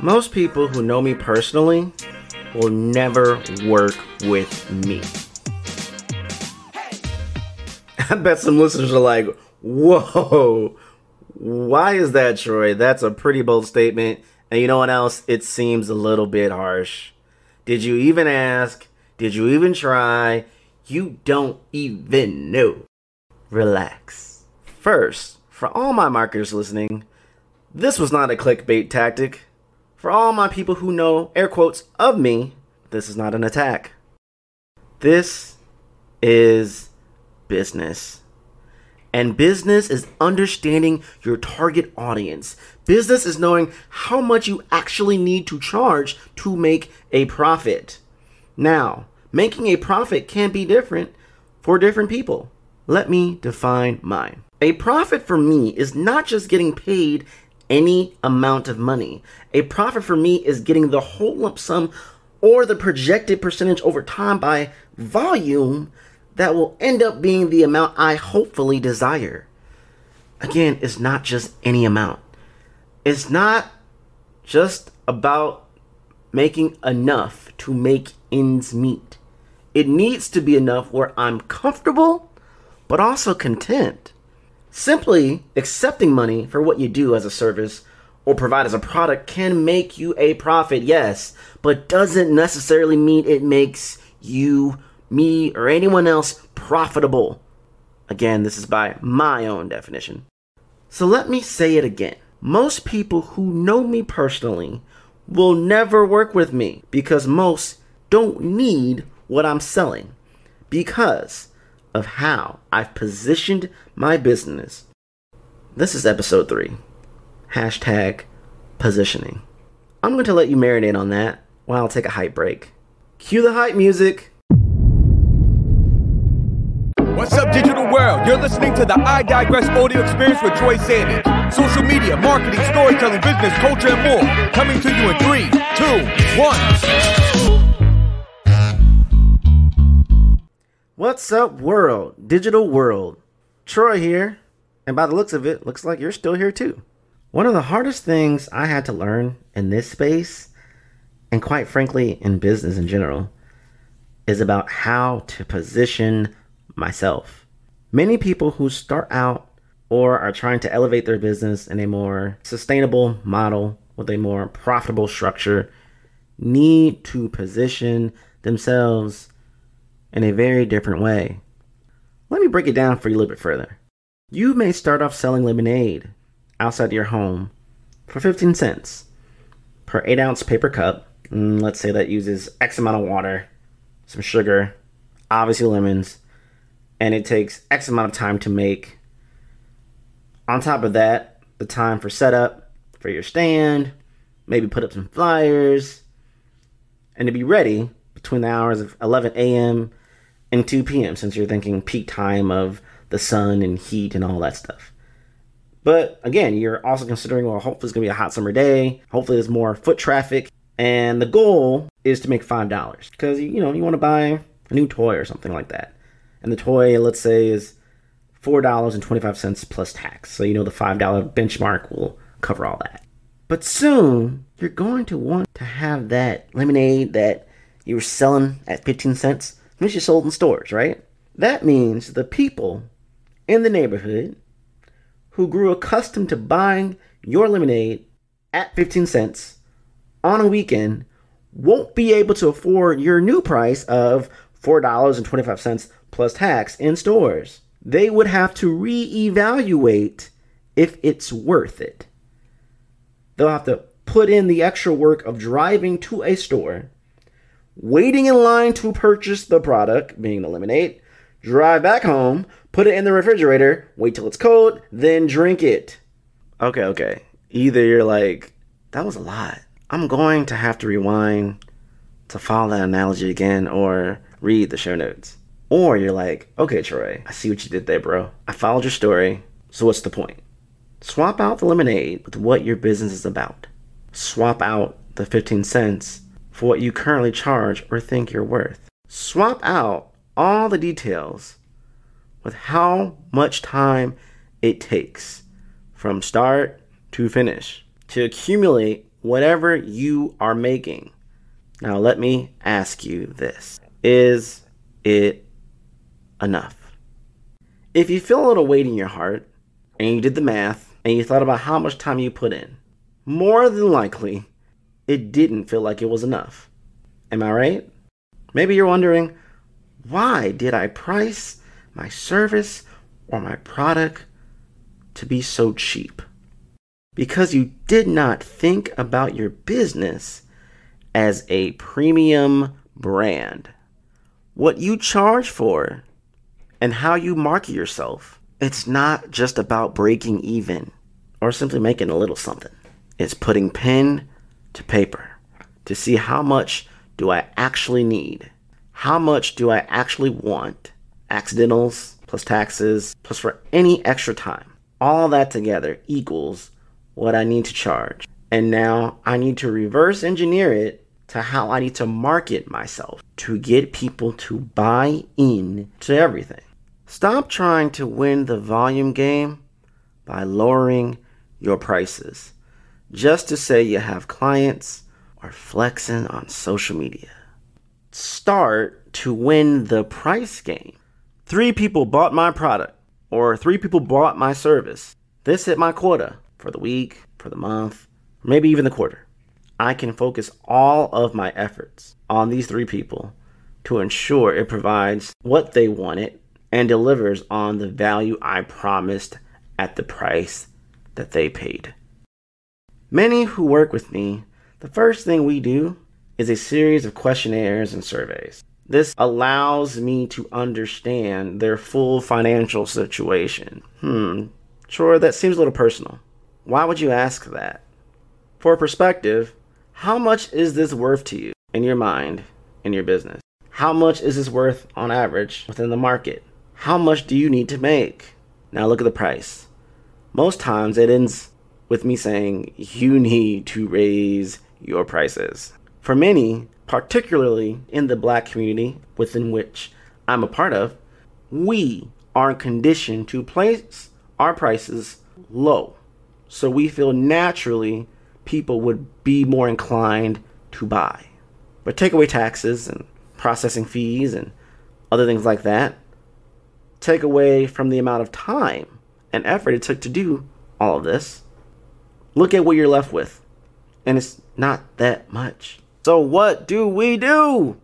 Most people who know me personally will never work with me. I bet some listeners are like, whoa, why is that, Troy? That's a pretty bold statement. And you know what else? It seems a little bit harsh. Did you even ask? Did you even try? You don't even know. Relax. First, for all my marketers listening, this was not a clickbait tactic. For all my people who know, air quotes, of me, this is not an attack. This is business. And business is understanding your target audience. Business is knowing how much you actually need to charge to make a profit. Now, making a profit can be different for different people. Let me define mine. A profit for me is not just getting paid any amount of money. A profit for me is getting the whole lump sum or the projected percentage over time by volume that will end up being the amount I hopefully desire. Again, it's not just any amount. It's not just about making enough to make ends meet. It needs to be enough where I'm comfortable, but also content. Simply accepting money for what you do as a service or provide as a product can make you a profit, yes, but doesn't necessarily mean it makes you me, or anyone else profitable. Again, this is by my own definition. So let me say it again. Most people who know me personally will never work with me because most don't need what I'm selling because of how I've positioned my business. This is episode three. Hashtag positioning. I'm going to let you marinate on that while I'll take a hype break. Cue the hype music. What's up, digital world? You're listening to the iDigress audio experience with Troy Sandidge. Social media, marketing, storytelling, business, culture, and more. Coming to you in three, two, one. What's up, world? Digital world. Troy here. And by the looks of it, looks like you're still here too. One of the hardest things I had to learn in this space, and quite frankly, in business in general, is about how to position myself. Many people who start out or are trying to elevate their business in a more sustainable model with a more profitable structure need to position themselves in a very different way. Let me break it down for you a little bit further. You may start off selling lemonade outside your home for 15 cents per 8 ounce paper cup. And let's say that uses X amount of water, some sugar, obviously lemons, and it takes X amount of time to make. On top of that, the time for setup for your stand, maybe put up some flyers, and to be ready between the hours of 11 a.m. and 2 p.m. since you're thinking peak time of the sun and heat and all that stuff. But again, you're also considering, well, hopefully it's going to be a hot summer day. Hopefully there's more foot traffic. And the goal is to make $5 because, you know, you want to buy a new toy or something like that and the toy, let's say, is $4.25 plus tax. So you know the $5 benchmark will cover all that. But soon, you're going to want to have that lemonade that you were selling at 15 cents, which you sold in stores, right? That means the people in the neighborhood who grew accustomed to buying your lemonade at 15 cents on a weekend won't be able to afford your new price of $4.25 plus tax in stores. They would have to reevaluate if it's worth it. They'll have to put in the extra work of driving to a store, waiting in line to purchase the product, being the lemonade, drive back home, put it in the refrigerator, wait till it's cold, then drink it. Okay, okay. Either you're like, that was a lot. I'm going to have to rewind to follow that analogy again or read the show notes. Or you're like, okay, Troy, I see what you did there, bro. I followed your story. So what's the point? Swap out the lemonade with what your business is about. Swap out the 15 cents for what you currently charge or think you're worth. Swap out all the details with how much time it takes from start to finish to accumulate whatever you are making. Now, let me ask you this Is it enough? If you feel a little weight in your heart and you did the math and you thought about how much time you put in, more than likely, it didn't feel like it was enough. Am I right? Maybe you're wondering, why did I price my service or my product to be so cheap? Because you did not think about your business as a premium brand. What you charge for and how you market yourself. It's not just about breaking even or simply making a little something. It's putting pen to paper to see how much do I actually need? How much do I actually want? Accidentals plus taxes plus for any extra time. All that together equals what I need to charge. And now I need to reverse engineer it to how I need to market myself to get people to buy in to everything. Stop trying to win the volume game by lowering your prices just to say you have clients or flexing on social media. Start to win the price game. Three people bought my product, or three people bought my service. This hit my quota for the week, for the month, maybe even the quarter. I can focus all of my efforts on these three people to ensure it provides what they wanted and delivers on the value I promised at the price that they paid. Many who work with me, the first thing we do is a series of questionnaires and surveys. This allows me to understand their full financial situation. Hmm, sure, that seems a little personal. Why would you ask that? For perspective, how much is this worth to you in your mind, in your business? How much is this worth on average within the market? How much do you need to make? Now look at the price. Most times it ends with me saying you need to raise your prices. For many, particularly in the black community within which I'm a part of, we are conditioned to place our prices low. So we feel naturally people would be more inclined to buy. But take away taxes and processing fees and other things like that. Take away from the amount of time and effort it took to do all of this look at what you're left with. And it's not that much. So, what do we do?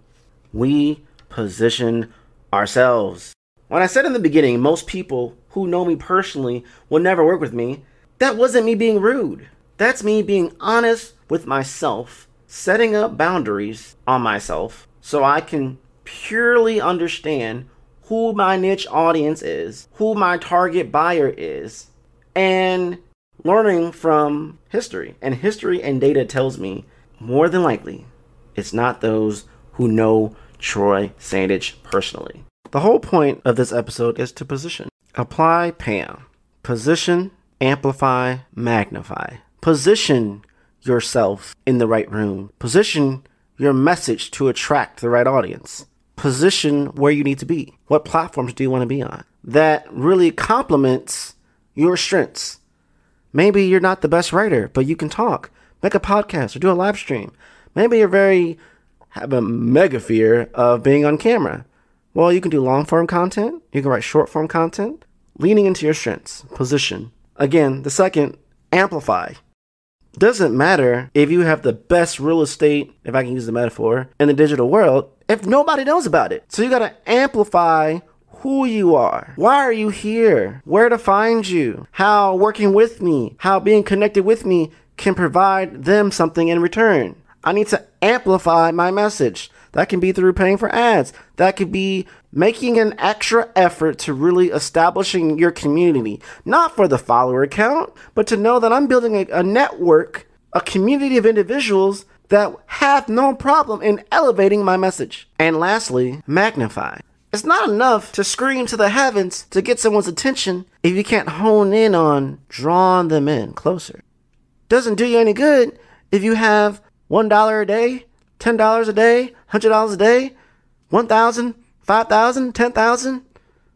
We position ourselves. When I said in the beginning, most people who know me personally will never work with me, that wasn't me being rude. That's me being honest with myself, setting up boundaries on myself so I can purely understand who my niche audience is, who my target buyer is, and learning from history. And history and data tells me more than likely it's not those who know Troy Sandidge personally. The whole point of this episode is to position. Apply PAM. Position, amplify, magnify. Position yourself in the right room. Position your message to attract the right audience. Position where you need to be. What platforms do you want to be on? That really complements your strengths Maybe you're not the best writer, but you can talk. Make a podcast or do a live stream. Maybe you're very have a mega fear of being on camera. Well, you can do long form content, you can write short form content, leaning into your strengths, position. Again, the second, amplify. Doesn't matter if you have the best real estate, if I can use the metaphor, in the digital world, if nobody knows about it. So you gotta amplify who you are. Why are you here? Where to find you? How working with me, how being connected with me can provide them something in return. I need to amplify my message. That can be through paying for ads. That could be making an extra effort to really establishing your community. Not for the follower count, but to know that I'm building a, a network, a community of individuals that have no problem in elevating my message. And lastly, magnify. It's not enough to scream to the heavens to get someone's attention if you can't hone in on drawing them in closer. Doesn't do you any good if you have $1 a day, $10 a day, $100 a day, 1,000, 5,000, 10,000,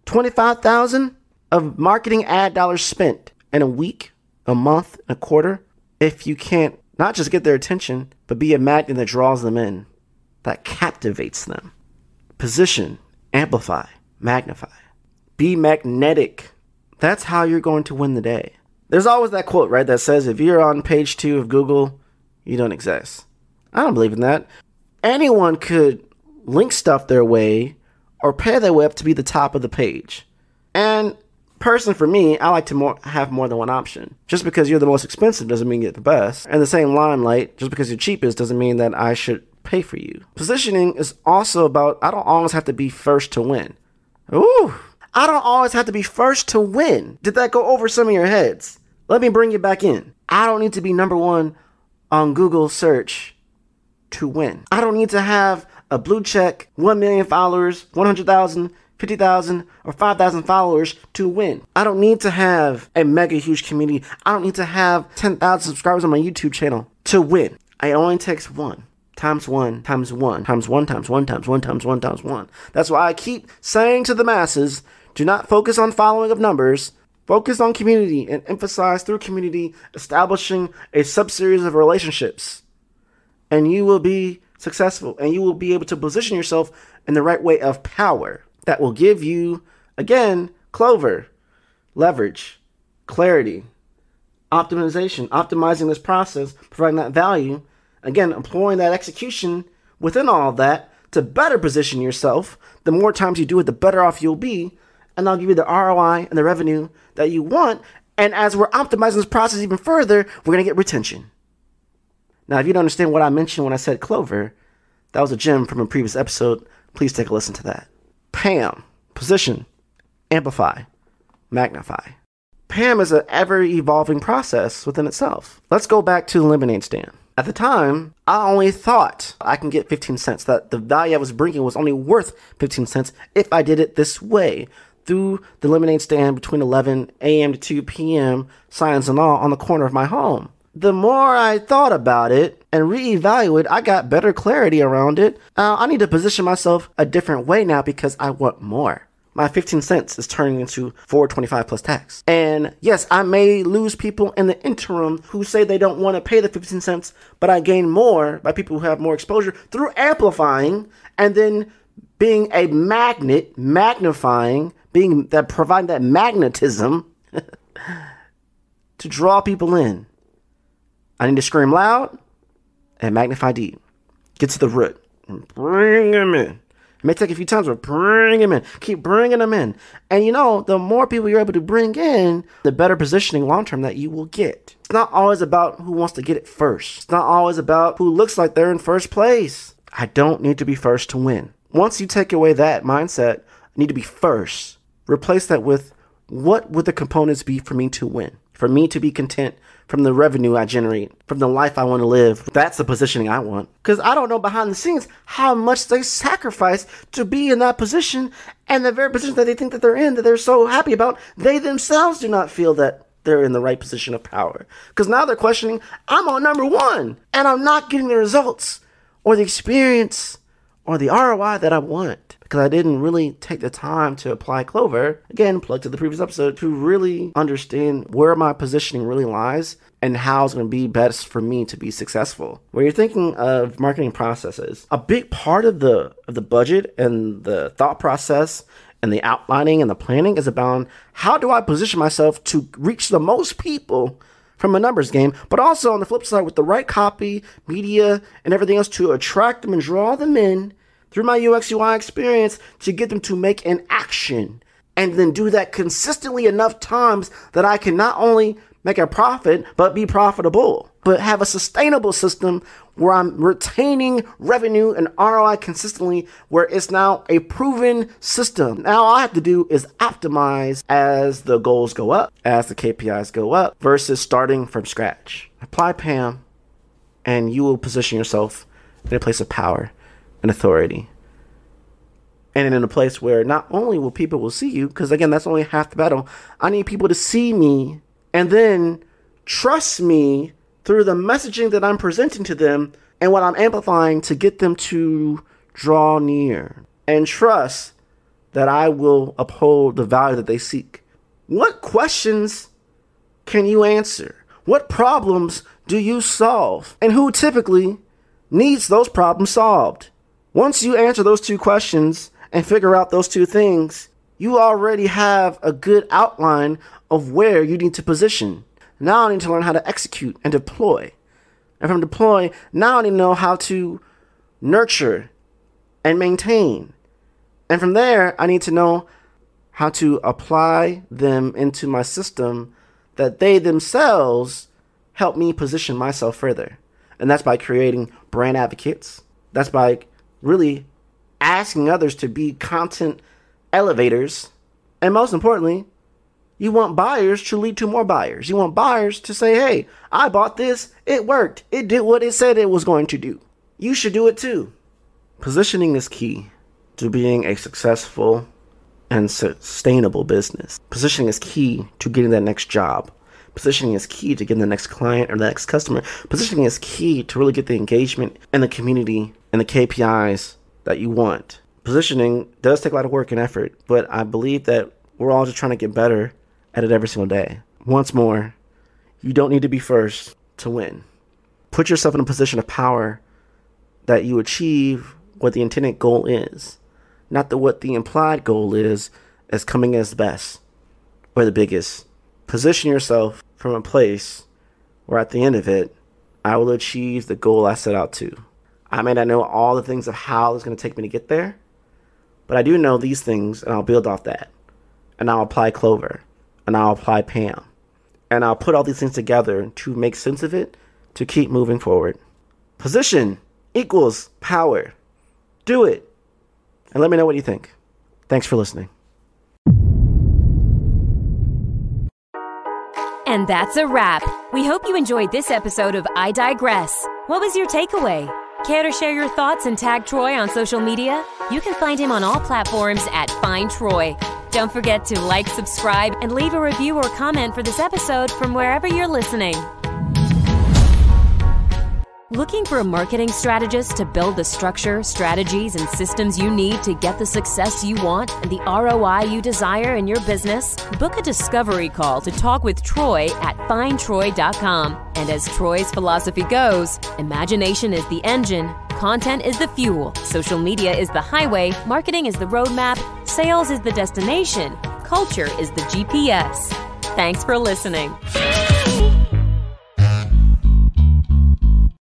25,000 of marketing ad dollars spent in a week, a month, a quarter if you can't Not just get their attention, but be a magnet that draws them in, that captivates them. Position, amplify, magnify. Be magnetic. That's how you're going to win the day. There's always that quote, right, that says if you're on page two of Google, you don't exist. I don't believe in that. Anyone could link stuff their way or pay their way up to be the top of the page. And personally, for me, I like to more, have more than one option. Just because you're the most expensive doesn't mean you're the best. And the same limelight, just because you're cheapest doesn't mean that I should pay for you. Positioning is also about I don't always have to be first to win. Ooh, I don't always have to be first to win. Did that go over some of your heads? Let me bring you back in. I don't need to be number one on Google search to win. I don't need to have a blue check, 1 million followers, 100,000, 50,000, or 5,000 followers to win. I don't need to have a mega huge community. I don't need to have 10,000 subscribers on my YouTube channel to win. It only takes one times one times one times one times one times one times one times one. That's why I keep saying to the masses do not focus on following of numbers. Focus on community and emphasize through community establishing a subseries of relationships. And you will be successful and you will be able to position yourself in the right way of power that will give you, again, clover, leverage, clarity, optimization, optimizing this process, providing that value, again, employing that execution within all of that to better position yourself. The more times you do it, the better off you'll be. And I'll give you the ROI and the revenue that you want. And as we're optimizing this process even further, we're going to get retention. Now, if you don't understand what I mentioned when I said clover, that was a gem from a previous episode. Please take a listen to that. PAM, position, amplify, magnify. PAM is an ever evolving process within itself. Let's go back to the lemonade stand. At the time, I only thought I can get 15 cents, that the value I was bringing was only worth 15 cents if I did it this way through the lemonade stand between 11 a.m. to 2 p.m., signs and all, on the corner of my home the more I thought about it and reevaluate, I got better clarity around it. Uh, I need to position myself a different way now because I want more. My 15 cents is turning into 425 plus tax. And yes, I may lose people in the interim who say they don't want to pay the 15 cents, but I gain more by people who have more exposure through amplifying and then being a magnet, magnifying, being that providing that magnetism to draw people in. I need to scream loud and magnify deep. Get to the root. And bring them in. It may take a few times, but bring them in. Keep bringing them in. And you know, the more people you're able to bring in, the better positioning long term that you will get. It's not always about who wants to get it first. It's not always about who looks like they're in first place. I don't need to be first to win. Once you take away that mindset, I need to be first. Replace that with what would the components be for me to win? For me to be content from the revenue I generate, from the life I want to live. That's the positioning I want. Because I don't know behind the scenes how much they sacrifice to be in that position and the very position that they think that they're in, that they're so happy about, they themselves do not feel that they're in the right position of power. Because now they're questioning, I'm on number one and I'm not getting the results or the experience or the ROI that I want because I didn't really take the time to apply Clover, again, plug to the previous episode, to really understand where my positioning really lies and how it's going to be best for me to be successful. When you're thinking of marketing processes, a big part of the of the budget and the thought process and the outlining and the planning is about how do I position myself to reach the most people from a numbers game, but also on the flip side with the right copy, media, and everything else to attract them and draw them in through my UX UI experience to get them to make an action and then do that consistently enough times that I can not only make a profit, but be profitable, but have a sustainable system where I'm retaining revenue and ROI consistently, where it's now a proven system. Now all I have to do is optimize as the goals go up, as the KPIs go up, versus starting from scratch. Apply PAM, and you will position yourself in a place of power and authority. And in a place where not only will people will see you, because again, that's only half the battle. I need people to see me and then trust me through the messaging that I'm presenting to them and what I'm amplifying to get them to draw near and trust that I will uphold the value that they seek. What questions can you answer? What problems do you solve? And who typically needs those problems solved? Once you answer those two questions and figure out those two things, you already have a good outline of where you need to position. Now I need to learn how to execute and deploy. And from deploy, now I need to know how to nurture and maintain. And from there, I need to know how to apply them into my system that they themselves help me position myself further. And that's by creating brand advocates. That's by really asking others to be content elevators. And most importantly, you want buyers to lead to more buyers. You want buyers to say, hey, I bought this, it worked, it did what it said it was going to do. You should do it too. Positioning is key to being a successful and sustainable business. Positioning is key to getting that next job. Positioning is key to getting the next client or the next customer. Positioning is key to really get the engagement and the community and the KPIs that you want. Positioning does take a lot of work and effort, but I believe that we're all just trying to get better at it every single day. Once more, you don't need to be first to win. Put yourself in a position of power that you achieve what the intended goal is, not what the implied goal is as coming as the best or the biggest. Position yourself from a place where at the end of it, I will achieve the goal I set out to. I may not know all the things of how it's going to take me to get there, but I do know these things and I'll build off that. And I'll apply Clover and I'll apply Pam. And I'll put all these things together to make sense of it to keep moving forward. Position equals power. Do it. And let me know what you think. Thanks for listening. And that's a wrap. We hope you enjoyed this episode of iDigress. What was your takeaway? Care to share your thoughts and tag Troy on social media? You can find him on all platforms at Find Troy. Don't forget to like, subscribe, and leave a review or comment for this episode from wherever you're listening. Looking for a marketing strategist to build the structure, strategies, and systems you need to get the success you want and the ROI you desire in your business? Book a discovery call to talk with Troy at findtroy.com. And as Troy's philosophy goes, imagination is the engine, content is the fuel, social media is the highway, marketing is the roadmap, sales is the destination, culture is the GPS. Thanks for listening.